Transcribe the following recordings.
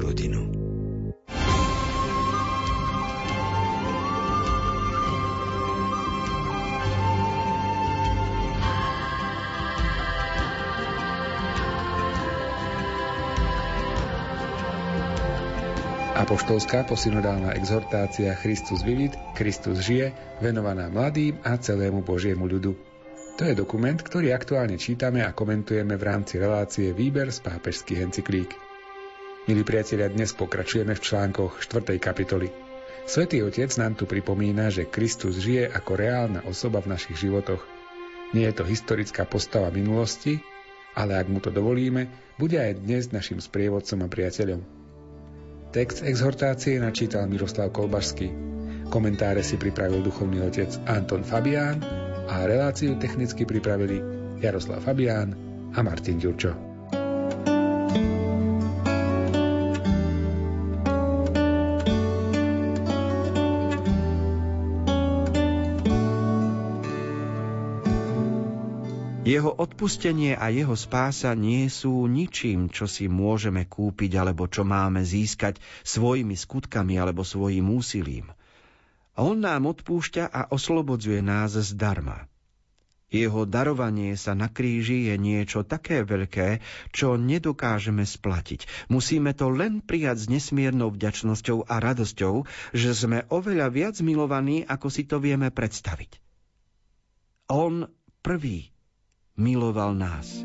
rodinu. Apoštolská posynodálna exhortácia Christus vivit, Kristus žije, venovaná mladým a celému Božiemu ľudu. To je dokument, ktorý aktuálne čítame a komentujeme v rámci relácie Výber z pápežských encyklík. Milí priatelia, dnes pokračujeme v článkoch 4. kapitoly. Svetý Otec nám tu pripomína, že Kristus žije ako reálna osoba v našich životoch. Nie je to historická postava minulosti, ale ak mu to dovolíme, bude aj dnes našim sprievodcom a priateľom. Text exhortácie načítal Miroslav Kolbašský. Komentáre si pripravil duchovný otec Anton Fabián a reláciu technicky pripravili Jaroslav Fabián a Martin Ďurčo. Jeho odpustenie a jeho spása nie sú ničím, čo si môžeme kúpiť alebo čo máme získať svojimi skutkami alebo svojim úsilím. On nám odpúšťa a oslobodzuje nás zdarma. Jeho darovanie sa na kríži je niečo také veľké, čo nedokážeme splatiť. Musíme to len prijať s nesmiernou vďačnosťou a radosťou, že sme oveľa viac milovaní, ako si to vieme predstaviť. On prvý miloval nás.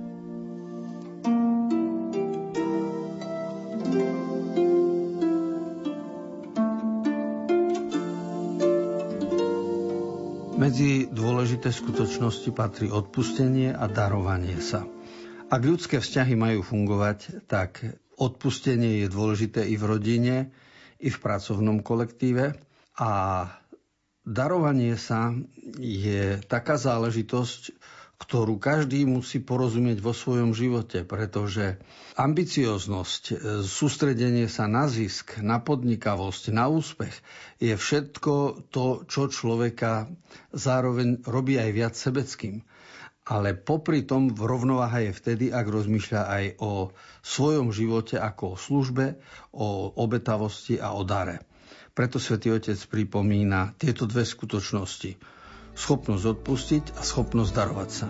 Medzi dôležité skutočnosti patrí odpustenie a darovanie sa. Ak ľudské vzťahy majú fungovať, tak odpustenie je dôležité i v rodine, i v pracovnom kolektíve a darovanie sa je taká záležitosť, ktorú každý musí porozumieť vo svojom živote, pretože ambicioznosť, e, sústredenie sa na zisk, na podnikavosť, na úspech je všetko to, čo človeka zároveň robí aj viac sebeckým. Ale popri tom rovnováha je vtedy, ak rozmýšľa aj o svojom živote ako o službe, o obetavosti a o dare. Preto svätý Otec pripomína tieto dve skutočnosti schopnosť odpustiť a schopnosť darovať sa.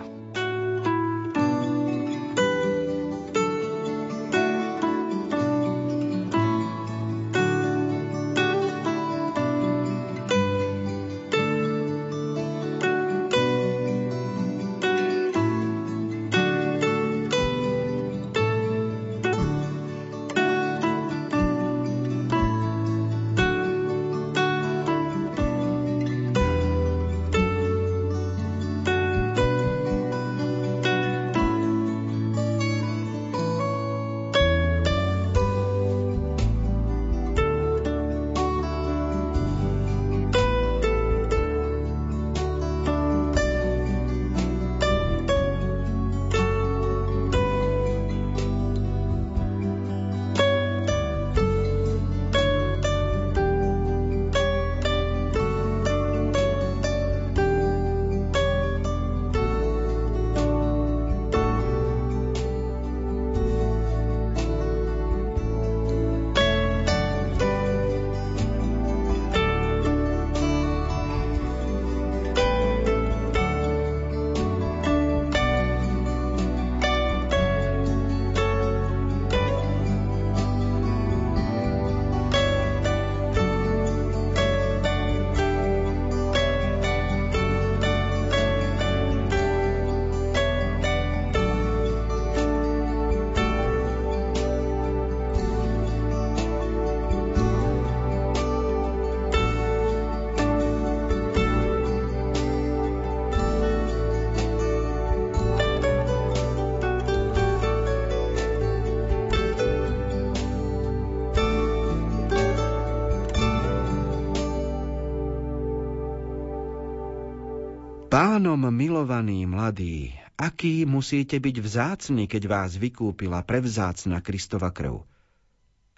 Pánom milovaní mladí, aký musíte byť vzácni, keď vás vykúpila prevzácna Kristova krv.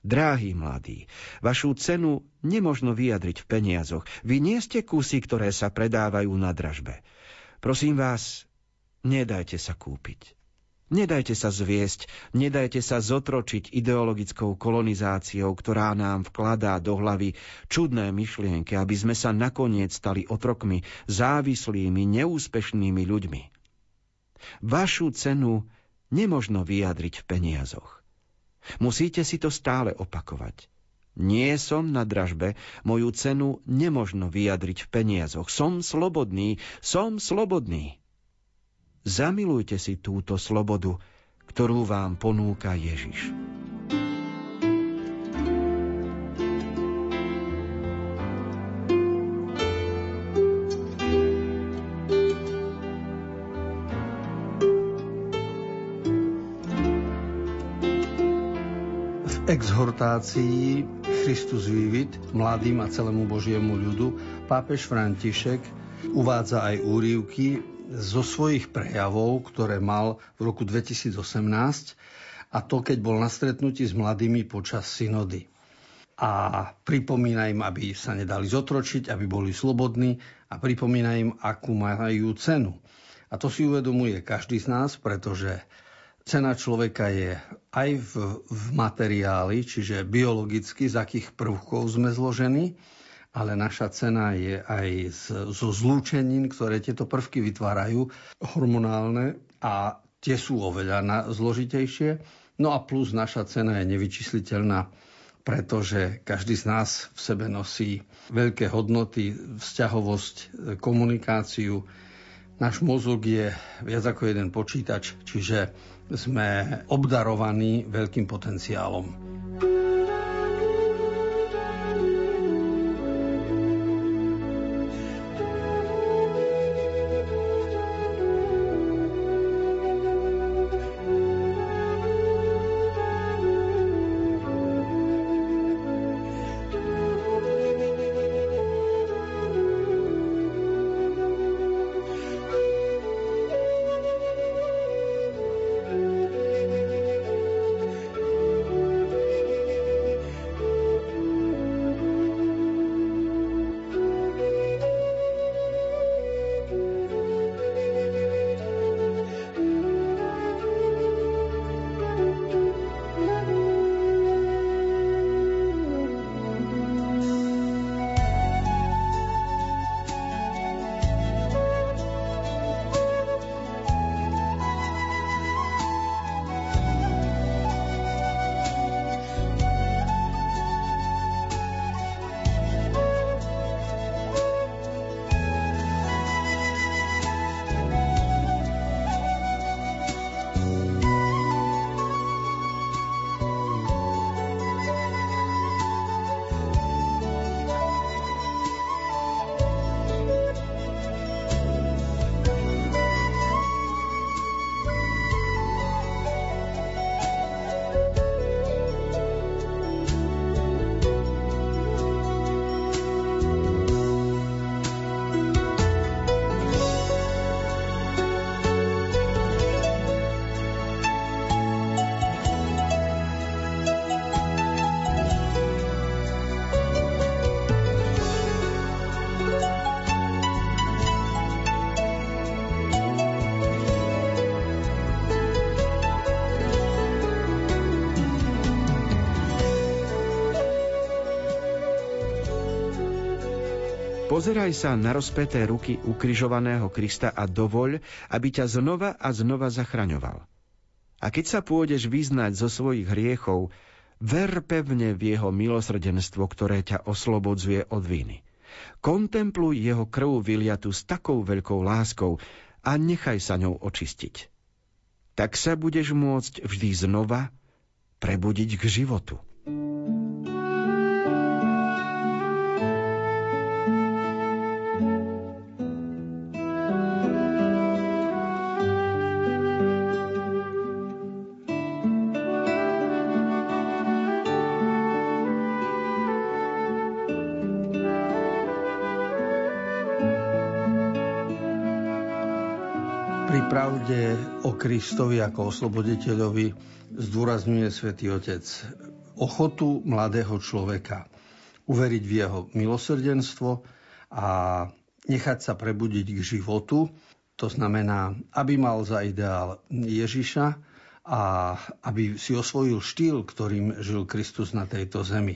Dráhý mladí, vašu cenu nemožno vyjadriť v peniazoch. Vy nie ste kusy, ktoré sa predávajú na dražbe. Prosím vás, nedajte sa kúpiť. Nedajte sa zviesť, nedajte sa zotročiť ideologickou kolonizáciou, ktorá nám vkladá do hlavy čudné myšlienky, aby sme sa nakoniec stali otrokmi, závislými, neúspešnými ľuďmi. Vašu cenu nemožno vyjadriť v peniazoch. Musíte si to stále opakovať. Nie som na dražbe, moju cenu nemožno vyjadriť v peniazoch. Som slobodný, som slobodný. Zamilujte si túto slobodu, ktorú vám ponúka Ježiš. Exhortácii Christus Vivit mladým a celému Božiemu ľudu pápež František uvádza aj úrivky zo svojich prejavov, ktoré mal v roku 2018 a to, keď bol na stretnutí s mladými počas synody. A pripomína im, aby sa nedali zotročiť, aby boli slobodní a pripomína im, akú majú cenu. A to si uvedomuje každý z nás, pretože cena človeka je aj v, v materiáli, čiže biologicky, z akých prvkov sme zložení, ale naša cena je aj zo zlúčenín, ktoré tieto prvky vytvárajú, hormonálne a tie sú oveľa na, zložitejšie. No a plus naša cena je nevyčísliteľná, pretože každý z nás v sebe nosí veľké hodnoty, vzťahovosť, komunikáciu. Náš mozog je viac ako jeden počítač, čiže sme obdarovaní veľkým potenciálom. Pozeraj sa na rozpeté ruky ukrižovaného Krista a dovoľ, aby ťa znova a znova zachraňoval. A keď sa pôjdeš vyznať zo svojich hriechov, ver pevne v jeho milosrdenstvo, ktoré ťa oslobodzuje od viny. Kontempluj jeho krv vyliatu s takou veľkou láskou a nechaj sa ňou očistiť. Tak sa budeš môcť vždy znova prebudiť k životu. Pravde o Kristovi ako osloboditeľovi zdôrazňuje svätý Otec ochotu mladého človeka uveriť v jeho milosrdenstvo a nechať sa prebudiť k životu. To znamená, aby mal za ideál Ježiša a aby si osvojil štýl, ktorým žil Kristus na tejto zemi.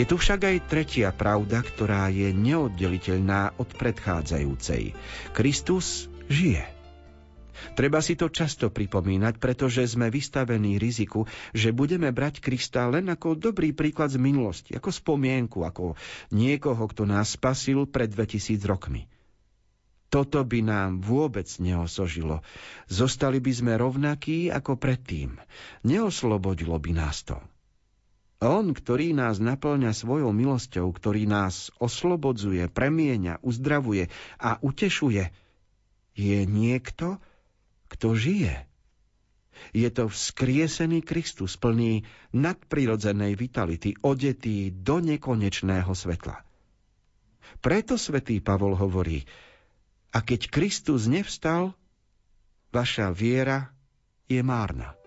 Je tu však aj tretia pravda, ktorá je neoddeliteľná od predchádzajúcej. Kristus žije. Treba si to často pripomínať, pretože sme vystavení riziku, že budeme brať Krista len ako dobrý príklad z minulosti, ako spomienku, ako niekoho, kto nás spasil pred 2000 rokmi. Toto by nám vôbec neosožilo. Zostali by sme rovnakí ako predtým. Neoslobodilo by nás to. On, ktorý nás naplňa svojou milosťou, ktorý nás oslobodzuje, premieňa, uzdravuje a utešuje, je niekto, kto žije. Je to vzkriesený Kristus, plný nadprirodzenej vitality, odetý do nekonečného svetla. Preto svätý Pavol hovorí, a keď Kristus nevstal, vaša viera je márna.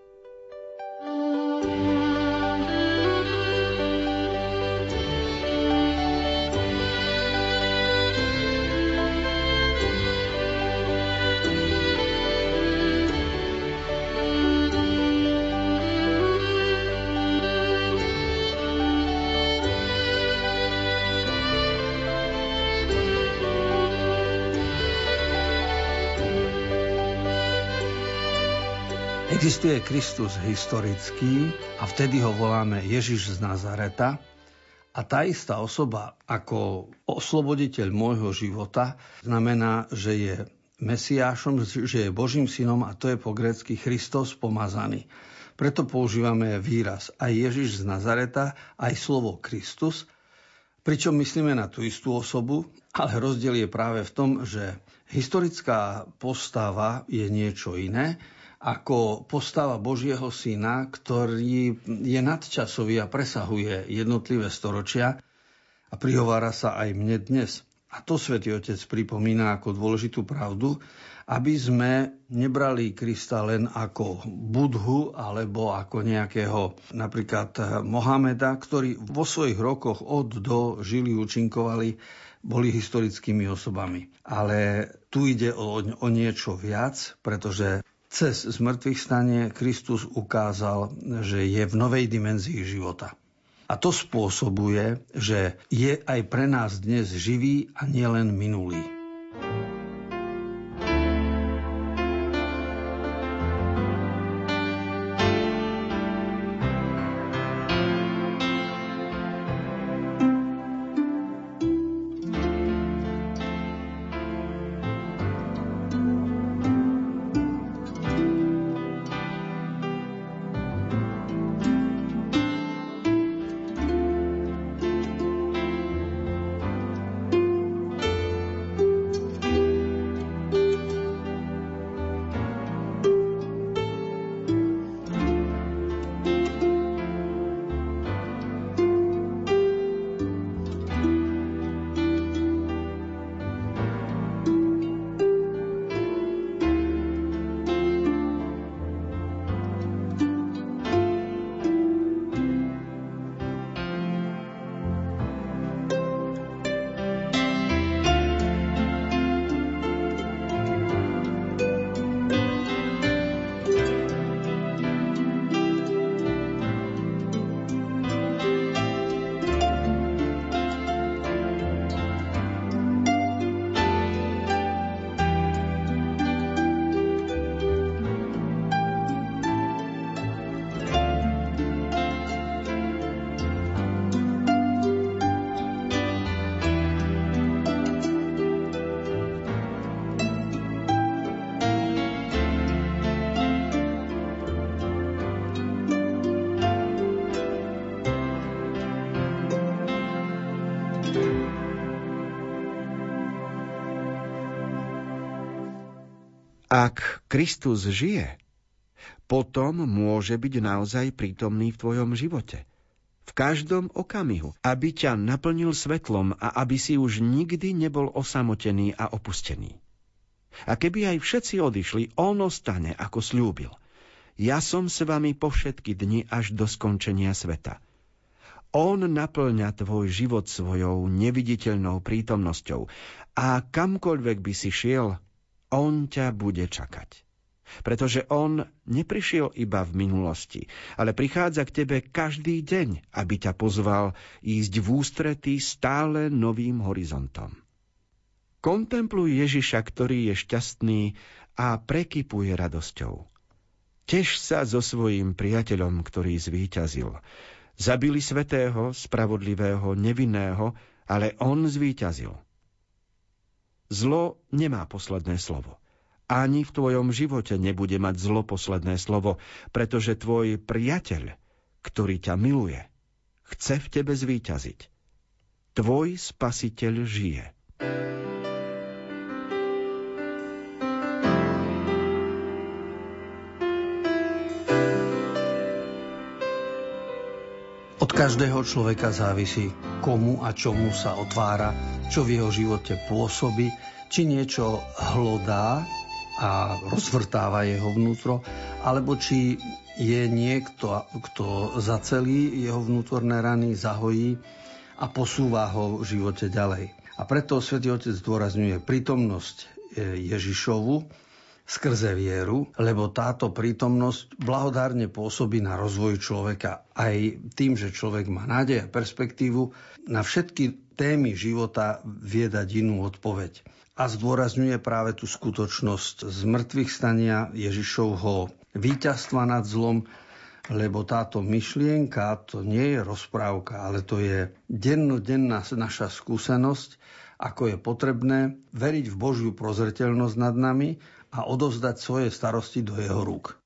Existuje Kristus historický a vtedy ho voláme Ježiš z Nazareta. A tá istá osoba ako osloboditeľ môjho života znamená, že je Mesiášom, že je Božím synom a to je po grécky Christos pomazaný. Preto používame výraz aj Ježiš z Nazareta, aj slovo Kristus, pričom myslíme na tú istú osobu, ale rozdiel je práve v tom, že historická postava je niečo iné ako postava Božieho syna, ktorý je nadčasový a presahuje jednotlivé storočia a prihovára sa aj mne dnes. A to svätý Otec pripomína ako dôležitú pravdu, aby sme nebrali Krista len ako Budhu alebo ako nejakého napríklad Mohameda, ktorí vo svojich rokoch od do žili, účinkovali, boli historickými osobami. Ale tu ide o, o niečo viac, pretože cez zmrtvých stanie Kristus ukázal, že je v novej dimenzii života. A to spôsobuje, že je aj pre nás dnes živý a nielen minulý. Ak Kristus žije, potom môže byť naozaj prítomný v tvojom živote. V každom okamihu, aby ťa naplnil svetlom a aby si už nikdy nebol osamotený a opustený. A keby aj všetci odišli, on ostane, ako slúbil. Ja som s vami po všetky dni až do skončenia sveta. On naplňa tvoj život svojou neviditeľnou prítomnosťou a kamkoľvek by si šiel, on ťa bude čakať. Pretože on neprišiel iba v minulosti, ale prichádza k tebe každý deň, aby ťa pozval ísť v ústretí stále novým horizontom. Kontempluj Ježiša, ktorý je šťastný a prekypuje radosťou. Tež sa so svojím priateľom, ktorý zvíťazil. Zabili svetého, spravodlivého, nevinného, ale on zvíťazil. Zlo nemá posledné slovo. Ani v tvojom živote nebude mať zlo posledné slovo, pretože tvoj priateľ, ktorý ťa miluje, chce v tebe zvíťaziť. Tvoj spasiteľ žije. Od každého človeka závisí, komu a čomu sa otvára, čo v jeho živote pôsobí, či niečo hlodá a rozvrtáva jeho vnútro, alebo či je niekto, kto zacelí jeho vnútorné rany, zahojí a posúva ho v živote ďalej. A preto svätý Otec zdôrazňuje prítomnosť e, Ježišovu, skrze vieru, lebo táto prítomnosť blahodárne pôsobí na rozvoj človeka. Aj tým, že človek má nádej a perspektívu, na všetky témy života vie dať inú odpoveď. A zdôrazňuje práve tú skutočnosť z mŕtvych stania Ježišovho víťazstva nad zlom, lebo táto myšlienka to nie je rozprávka, ale to je dennodenná naša skúsenosť, ako je potrebné veriť v Božiu prozreteľnosť nad nami a odovzdať svoje starosti do jeho rúk.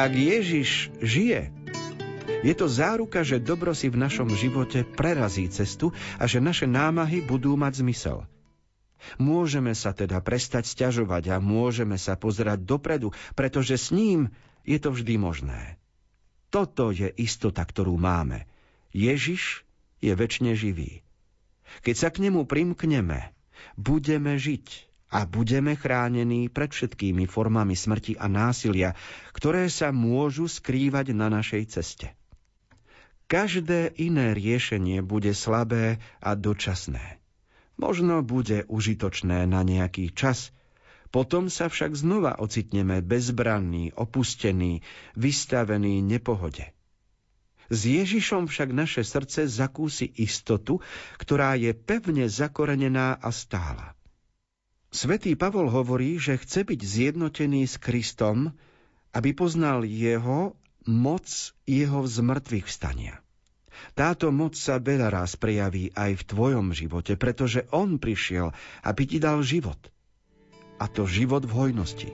Ak Ježiš žije, je to záruka, že dobro si v našom živote prerazí cestu a že naše námahy budú mať zmysel. Môžeme sa teda prestať sťažovať a môžeme sa pozerať dopredu, pretože s ním je to vždy možné. Toto je istota, ktorú máme. Ježiš je väčšine živý. Keď sa k nemu primkneme, budeme žiť a budeme chránení pred všetkými formami smrti a násilia, ktoré sa môžu skrývať na našej ceste. Každé iné riešenie bude slabé a dočasné. Možno bude užitočné na nejaký čas, potom sa však znova ocitneme bezbranní, opustení, vystavení nepohode. S Ježišom však naše srdce zakúsi istotu, ktorá je pevne zakorenená a stála. Svetý Pavol hovorí, že chce byť zjednotený s Kristom aby poznal jeho moc jeho zmrtvých vstania. Táto moc sa veľa raz prejaví aj v tvojom živote, pretože on prišiel, aby ti dal život. A to život v hojnosti.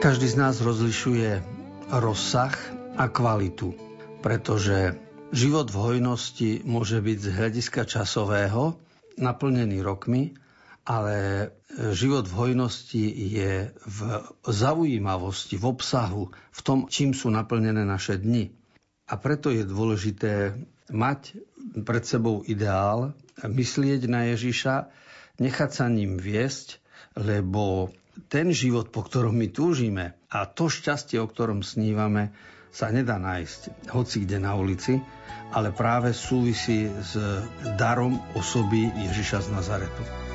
Každý z nás rozlišuje rozsah a kvalitu, pretože život v hojnosti môže byť z hľadiska časového naplnený rokmi, ale život v hojnosti je v zaujímavosti, v obsahu, v tom, čím sú naplnené naše dni. A preto je dôležité mať pred sebou ideál, myslieť na Ježiša, nechať sa ním viesť, lebo ten život, po ktorom my túžime a to šťastie, o ktorom snívame, sa nedá nájsť hoci kde na ulici, ale práve súvisí s darom osoby Ježiša z Nazaretu.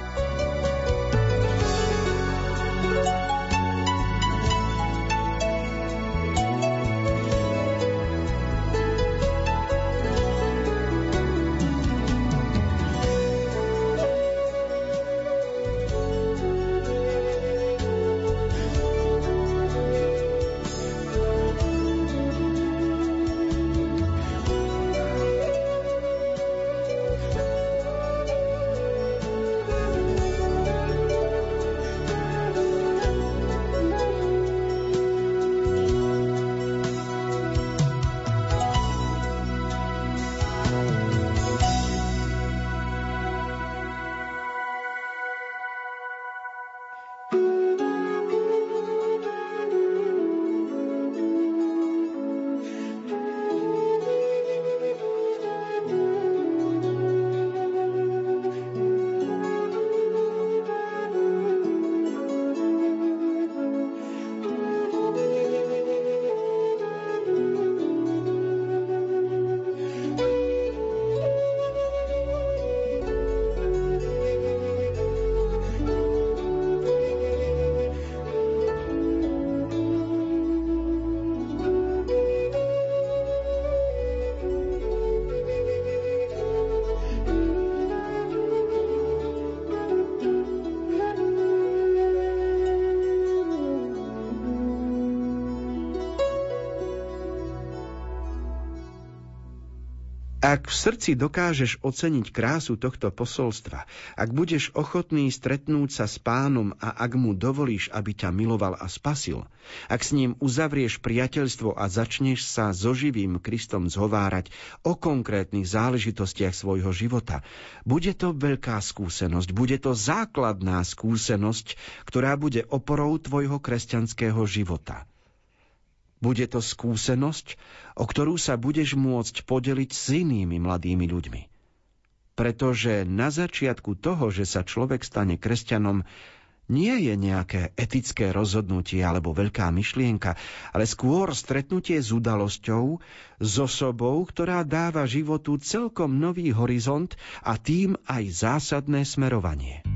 Ak v srdci dokážeš oceniť krásu tohto posolstva, ak budeš ochotný stretnúť sa s pánom a ak mu dovolíš, aby ťa miloval a spasil, ak s ním uzavrieš priateľstvo a začneš sa so živým Kristom zhovárať o konkrétnych záležitostiach svojho života, bude to veľká skúsenosť, bude to základná skúsenosť, ktorá bude oporou tvojho kresťanského života. Bude to skúsenosť, o ktorú sa budeš môcť podeliť s inými mladými ľuďmi. Pretože na začiatku toho, že sa človek stane kresťanom, nie je nejaké etické rozhodnutie alebo veľká myšlienka, ale skôr stretnutie s udalosťou, s osobou, ktorá dáva životu celkom nový horizont a tým aj zásadné smerovanie.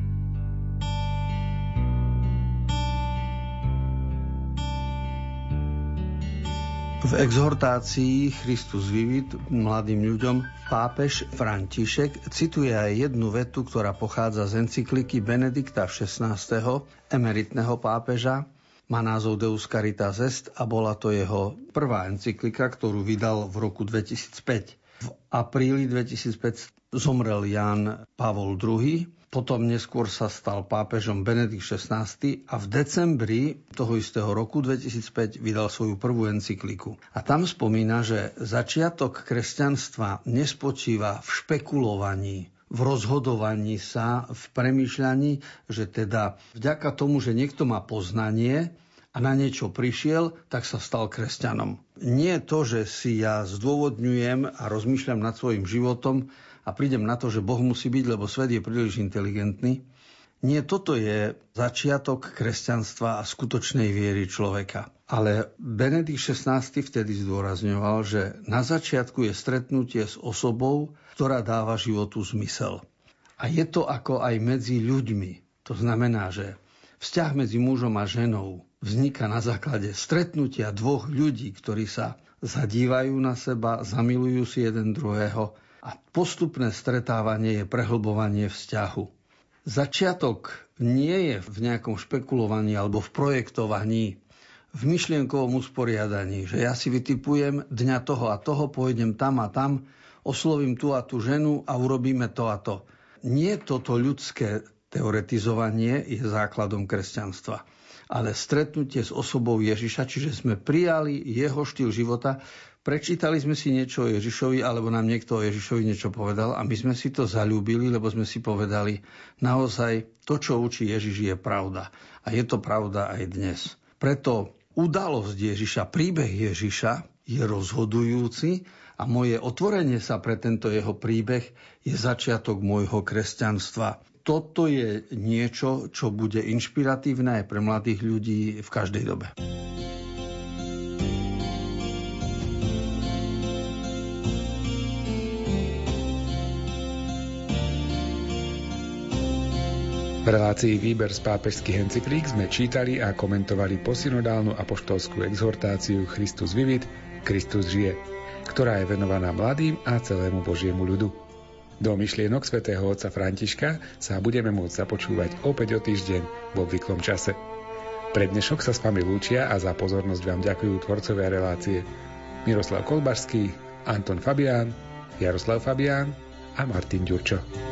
V exhortácii Christus Vivit mladým ľuďom pápež František cituje aj jednu vetu, ktorá pochádza z encykliky Benedikta XVI. emeritného pápeža. Má názov Deus Caritas Est a bola to jeho prvá encyklika, ktorú vydal v roku 2005. V apríli 2005 zomrel Jan Pavol II potom neskôr sa stal pápežom Benedikt XVI a v decembri toho istého roku 2005 vydal svoju prvú encykliku. A tam spomína, že začiatok kresťanstva nespočíva v špekulovaní, v rozhodovaní sa, v premýšľaní, že teda vďaka tomu, že niekto má poznanie a na niečo prišiel, tak sa stal kresťanom. Nie to, že si ja zdôvodňujem a rozmýšľam nad svojim životom, a prídem na to, že Boh musí byť, lebo svet je príliš inteligentný. Nie toto je začiatok kresťanstva a skutočnej viery človeka. Ale Benedikt XVI vtedy zdôrazňoval, že na začiatku je stretnutie s osobou, ktorá dáva životu zmysel. A je to ako aj medzi ľuďmi. To znamená, že vzťah medzi mužom a ženou vzniká na základe stretnutia dvoch ľudí, ktorí sa zadívajú na seba, zamilujú si jeden druhého a postupné stretávanie je prehlbovanie vzťahu. Začiatok nie je v nejakom špekulovaní alebo v projektovaní, v myšlienkovom usporiadaní, že ja si vytipujem dňa toho a toho, pôjdem tam a tam, oslovím tu a tú ženu a urobíme to a to. Nie toto ľudské teoretizovanie je základom kresťanstva ale stretnutie s osobou Ježiša, čiže sme prijali jeho štýl života, prečítali sme si niečo o Ježišovi, alebo nám niekto o Ježišovi niečo povedal a my sme si to zalúbili, lebo sme si povedali, naozaj to, čo učí Ježiš, je pravda. A je to pravda aj dnes. Preto udalosť Ježiša, príbeh Ježiša je rozhodujúci a moje otvorenie sa pre tento jeho príbeh je začiatok môjho kresťanstva toto je niečo, čo bude inšpiratívne pre mladých ľudí v každej dobe. V relácii Výber z pápežských encyklík sme čítali a komentovali posynodálnu apoštolskú exhortáciu Christus vivit, Kristus žije, ktorá je venovaná mladým a celému Božiemu ľudu. Do myšlienok svätého otca Františka sa budeme môcť započúvať opäť o týždeň v obvyklom čase. Pre dnešok sa s vami lúčia a za pozornosť vám ďakujú tvorcovia relácie Miroslav Kolbašský, Anton Fabián, Jaroslav Fabián a Martin Ďurčo.